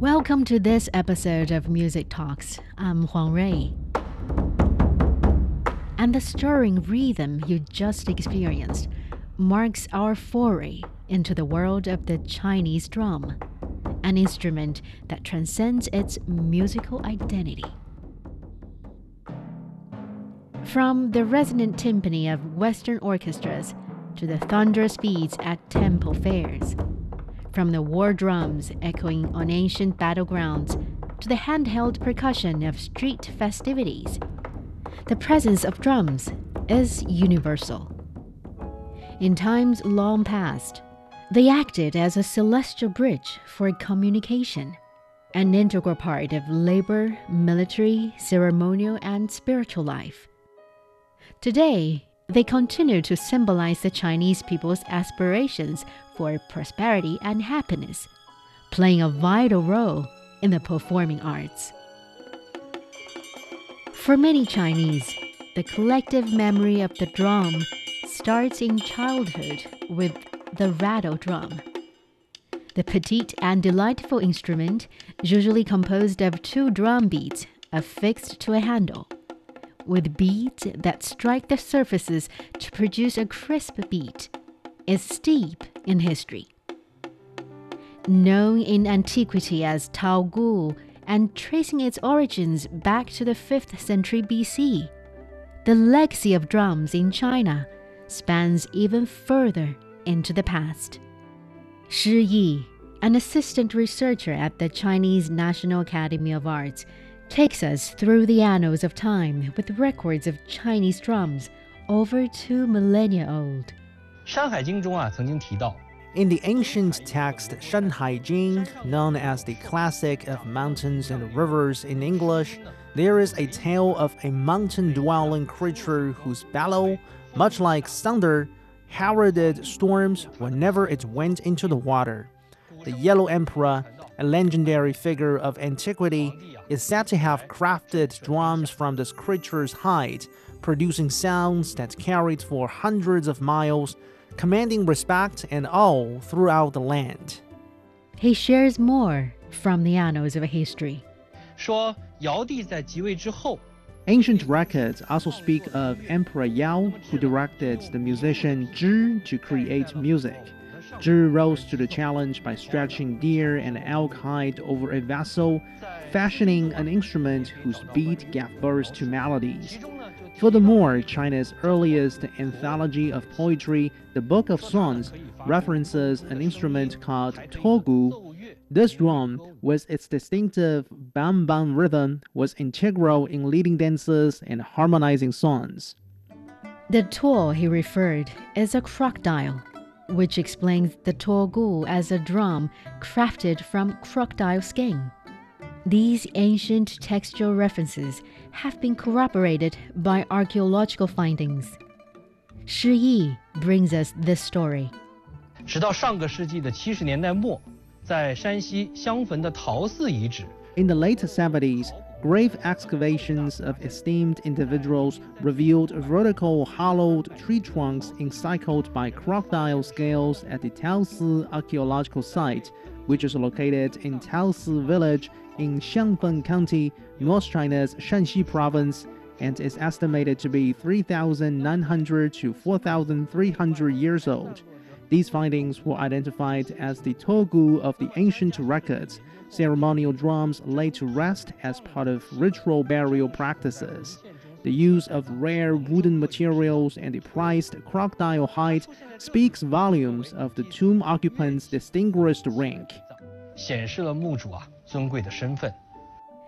Welcome to this episode of Music Talks. I'm Huang Rui. And the stirring rhythm you just experienced marks our foray into the world of the Chinese drum, an instrument that transcends its musical identity. From the resonant timpani of Western orchestras to the thunderous beats at temple fairs, from the war drums echoing on ancient battlegrounds to the handheld percussion of street festivities, the presence of drums is universal. In times long past, they acted as a celestial bridge for communication, an integral part of labor, military, ceremonial, and spiritual life. Today, they continue to symbolize the Chinese people's aspirations for prosperity and happiness, playing a vital role in the performing arts. For many Chinese, the collective memory of the drum starts in childhood with the rattle drum. The petite and delightful instrument, usually composed of two drum beats affixed to a handle, with beads that strike the surfaces to produce a crisp beat, is steep in history. Known in antiquity as Taogu and tracing its origins back to the 5th century BC, the legacy of drums in China spans even further into the past. Shi Yi, an assistant researcher at the Chinese National Academy of Arts, takes us through the annals of time with records of Chinese drums over two millennia old. 山海经中啊曾经提到， In the ancient text Shanhai Jing, known as the classic of mountains and rivers in English, there is a tale of a mountain dwelling creature whose bellow, much like thunder, heralded storms whenever it went into the water. The Yellow Emperor, a legendary figure of antiquity, is said to have crafted drums from this creature's hide, producing sounds that carried for hundreds of miles, commanding respect and awe throughout the land. He shares more from the annals of history. 说尧帝在即位之后， Ancient records also speak of Emperor Yao, who directed the musician Zhi to create music. Zhi rose to the challenge by stretching deer and elk hide over a vessel, fashioning an instrument whose beat gave birth to melodies. Furthermore, China's earliest anthology of poetry, the Book of Songs, references an instrument called togu. This drum, with its distinctive bam bam rhythm, was integral in leading dances and harmonizing songs. The tool he referred is a crocodile which explains the togu as a drum crafted from crocodile skin. These ancient textual references have been corroborated by archaeological findings. Shi Yi brings us this story. 直到上个世纪的七十年代末，在山西襄汾的陶寺遗址， In the late 70s, grave excavations of esteemed individuals revealed vertical hollowed tree trunks encircled by crocodile scales at the Taosi archaeological site, which is located in Taosi village in Xiangfen County, North China's Shanxi province, and is estimated to be 3,900 to 4,300 years old. These findings were identified as the togu of the ancient records. Ceremonial drums laid to rest as part of ritual burial practices. The use of rare wooden materials and the prized crocodile hide speaks volumes of the tomb occupant's distinguished rank.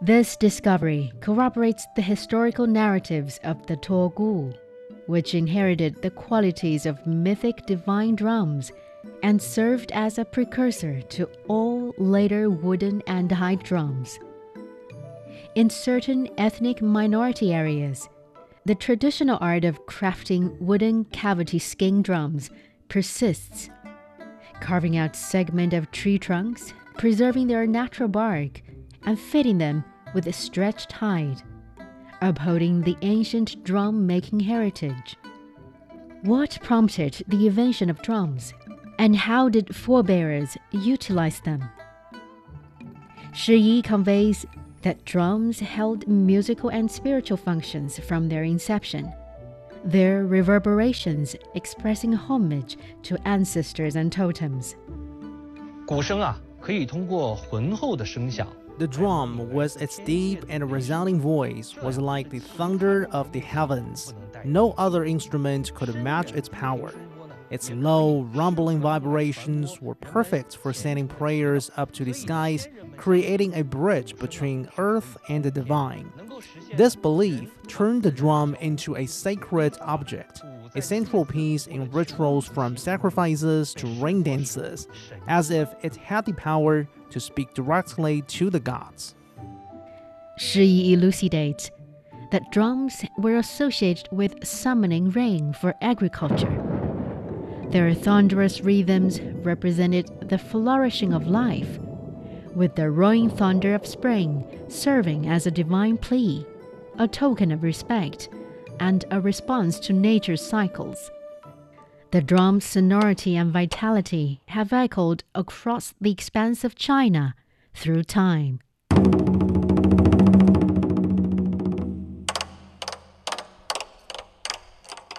This discovery corroborates the historical narratives of the Togu which inherited the qualities of mythic divine drums and served as a precursor to all later wooden and hide drums. In certain ethnic minority areas, the traditional art of crafting wooden cavity skin drums persists, carving out segments of tree trunks, preserving their natural bark, and fitting them with a stretched hide, upholding the ancient drum making heritage. What prompted the invention of drums, and how did forebears utilize them? Shi Yi conveys that drums held musical and spiritual functions from their inception, their reverberations expressing homage to ancestors and totems. 鼓声啊，可以通过浑厚的声响 the drum, with its deep and resounding voice, was like the thunder of the heavens. No other instrument could match its power. Its low, rumbling vibrations were perfect for sending prayers up to the skies, creating a bridge between earth and the divine. This belief turned the drum into a sacred object, a central piece in rituals from sacrifices to rain dances, as if it had the power to speak directly to the gods. Shi elucidates that drums were associated with summoning rain for agriculture. Their thunderous rhythms represented the flourishing of life, with the roaring thunder of spring serving as a divine plea, a token of respect, and a response to nature's cycles. The drum's sonority and vitality have echoed across the expanse of China through time.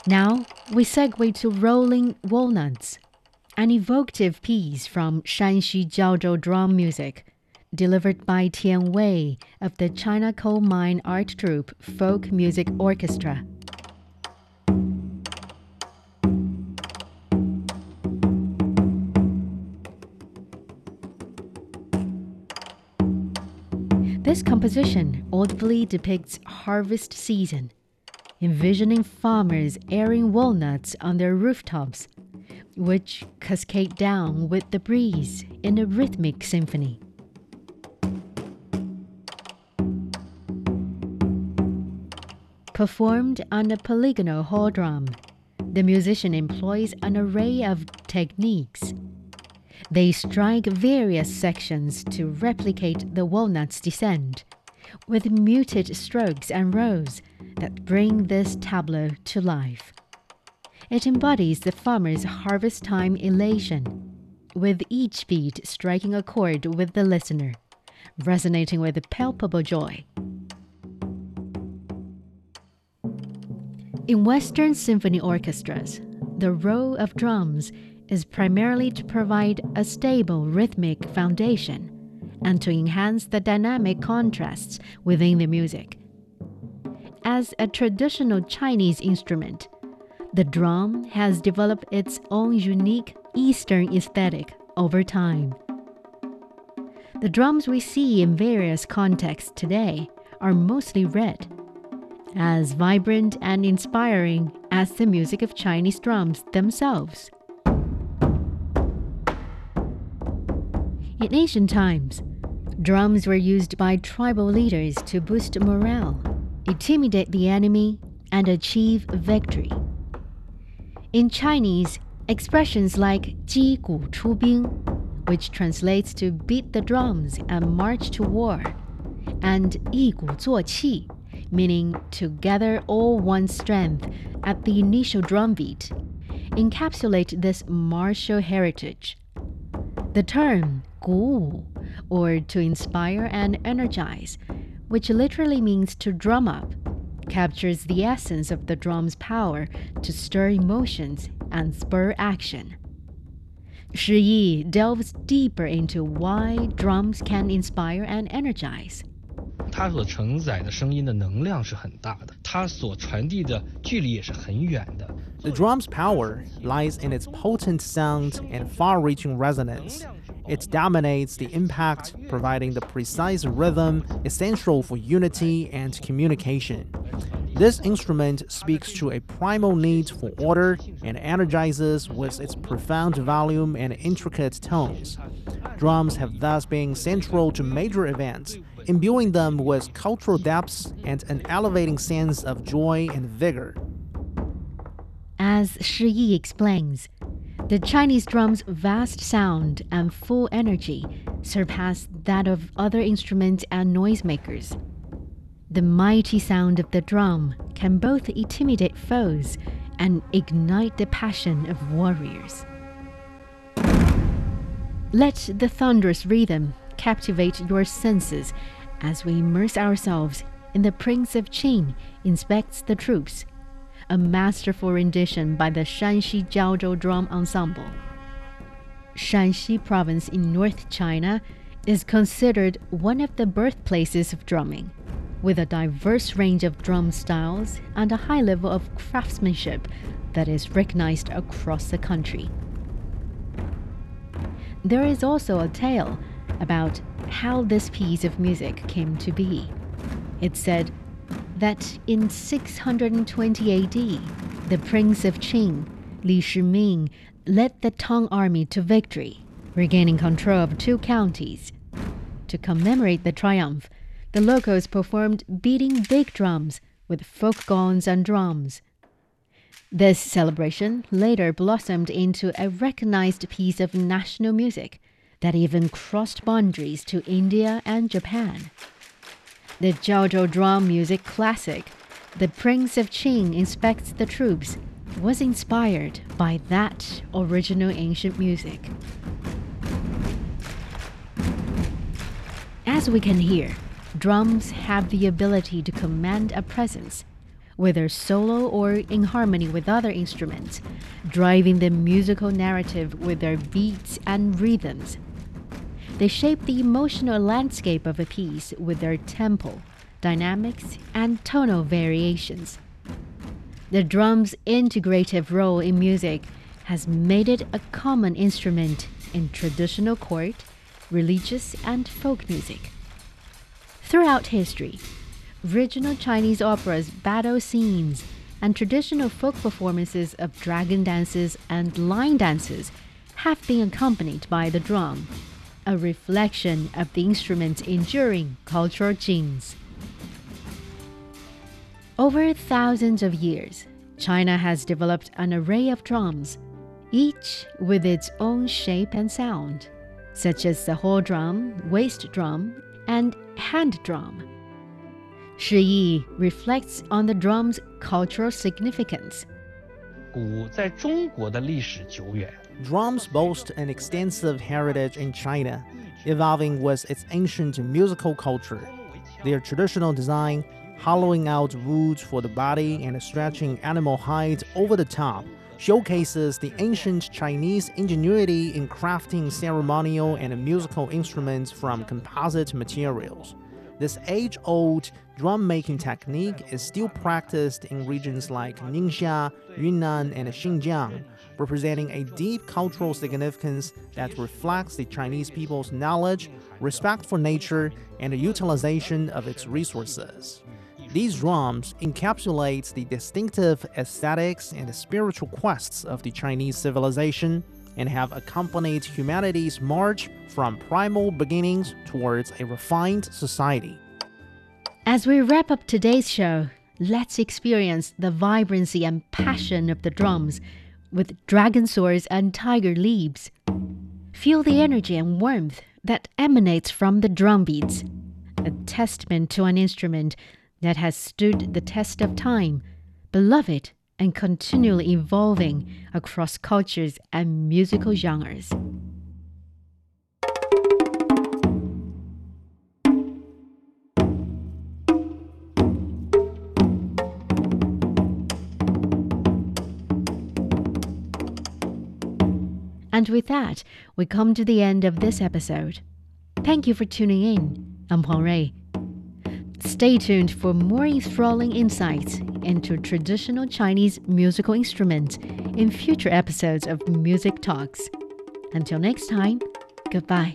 Now we segue to Rolling Walnuts, an evocative piece from Shanxi Jiangzhou drum music, delivered by Tian Wei of the China Coal Mine Art Troupe Folk Music Orchestra. This composition audibly depicts harvest season, envisioning farmers airing walnuts on their rooftops, which cascade down with the breeze in a rhythmic symphony. Performed on a polygonal hall drum, the musician employs an array of techniques. They strike various sections to replicate the walnut's descent, with muted strokes and rolls that bring this tableau to life. It embodies the farmer's harvest time elation, with each beat striking a chord with the listener, resonating with palpable joy. In Western symphony orchestras, the role of drums is primarily to provide a stable rhythmic foundation and to enhance the dynamic contrasts within the music. As a traditional Chinese instrument, the drum has developed its own unique Eastern aesthetic over time. The drums we see in various contexts today are mostly red as vibrant and inspiring as the music of Chinese drums themselves. In ancient times, drums were used by tribal leaders to boost morale, intimidate the enemy, and achieve victory. In Chinese, expressions like ji gu chu bing, which translates to beat the drums and march to war, and yi gu zuo qi, meaning to gather all one's strength at the initial drumbeat, encapsulate this martial heritage. The term 鼓舞, or to inspire and energize, which literally means to drum up, captures the essence of the drum's power to stir emotions and spur action. Shi Yi delves deeper into why drums can inspire and energize. 它所承载的声音的能量是很大的，它所传递的距离也是很远的。 The drum's power lies in its potent sound and far reaching resonance. It dominates the impact, providing the precise rhythm essential for unity and communication. This instrument speaks to a primal need for order and energizes with its profound volume and intricate tones. Drums have thus been central to major events, imbuing them with cultural depths and an elevating sense of joy and vigor. As Shi Yi explains, the Chinese drum's vast sound and full energy surpass that of other instruments and noisemakers. The mighty sound of the drum can both intimidate foes and ignite the passion of warriors. Let the thunderous rhythm captivate your senses as we immerse ourselves in The Prince of Qin Inspects the Troops, a masterful rendition by the Shanxi Jiangzhou Drum Ensemble. Shanxi province in North China is considered one of the birthplaces of drumming, with a diverse range of drum styles and a high level of craftsmanship that is recognized across the country. There is also a tale about how this piece of music came to be. It said that in 620 AD, the Prince of Qin, Li Shimin, led the Tang army to victory, regaining control of two counties. To commemorate the triumph, the locals performed beating big drums with folk gongs and drums. This celebration later blossomed into a recognized piece of national music that even crossed boundaries to India and Japan. The Jiangzhou drum music classic, The Prince of Qin Inspects the Troops, was inspired by that original ancient music. As we can hear, drums have the ability to command a presence, whether solo or in harmony with other instruments, driving the musical narrative with their beats and rhythms. They shape the emotional landscape of a piece with their tempo, dynamics, and tonal variations. The drum's integrative role in music has made it a common instrument in traditional court, religious, and folk music. Throughout history, regional Chinese operas, battle scenes, and traditional folk performances of dragon dances and lion dances have been accompanied by the drum a reflection of the instrument's enduring cultural genes. Over thousands of years, China has developed an array of drums, each with its own shape and sound, such as the hall drum, waist drum, and hand drum. Shi Yi reflects on the drum's cultural significance. Drums boast an extensive heritage in China, evolving with its ancient musical culture. Their traditional design, hollowing out roots for the body and stretching animal hides over the top, showcases the ancient Chinese ingenuity in crafting ceremonial and musical instruments from composite materials. This age old drum making technique is still practiced in regions like Ningxia, Yunnan, and Xinjiang, representing a deep cultural significance that reflects the Chinese people's knowledge, respect for nature, and the utilization of its resources. These drums encapsulate the distinctive aesthetics and spiritual quests of the Chinese civilization and have accompanied humanity's march from primal beginnings towards a refined society. As we wrap up today's show, let's experience the vibrancy and passion of the drums with dragon swords and tiger leaps. Feel the energy and warmth that emanates from the drum beats, a testament to an instrument that has stood the test of time, beloved and continually evolving across cultures and musical genres. And with that, we come to the end of this episode. Thank you for tuning in. I'm Huang. Stay tuned for more enthralling insights into traditional Chinese musical instruments in future episodes of Music Talks. Until next time, goodbye.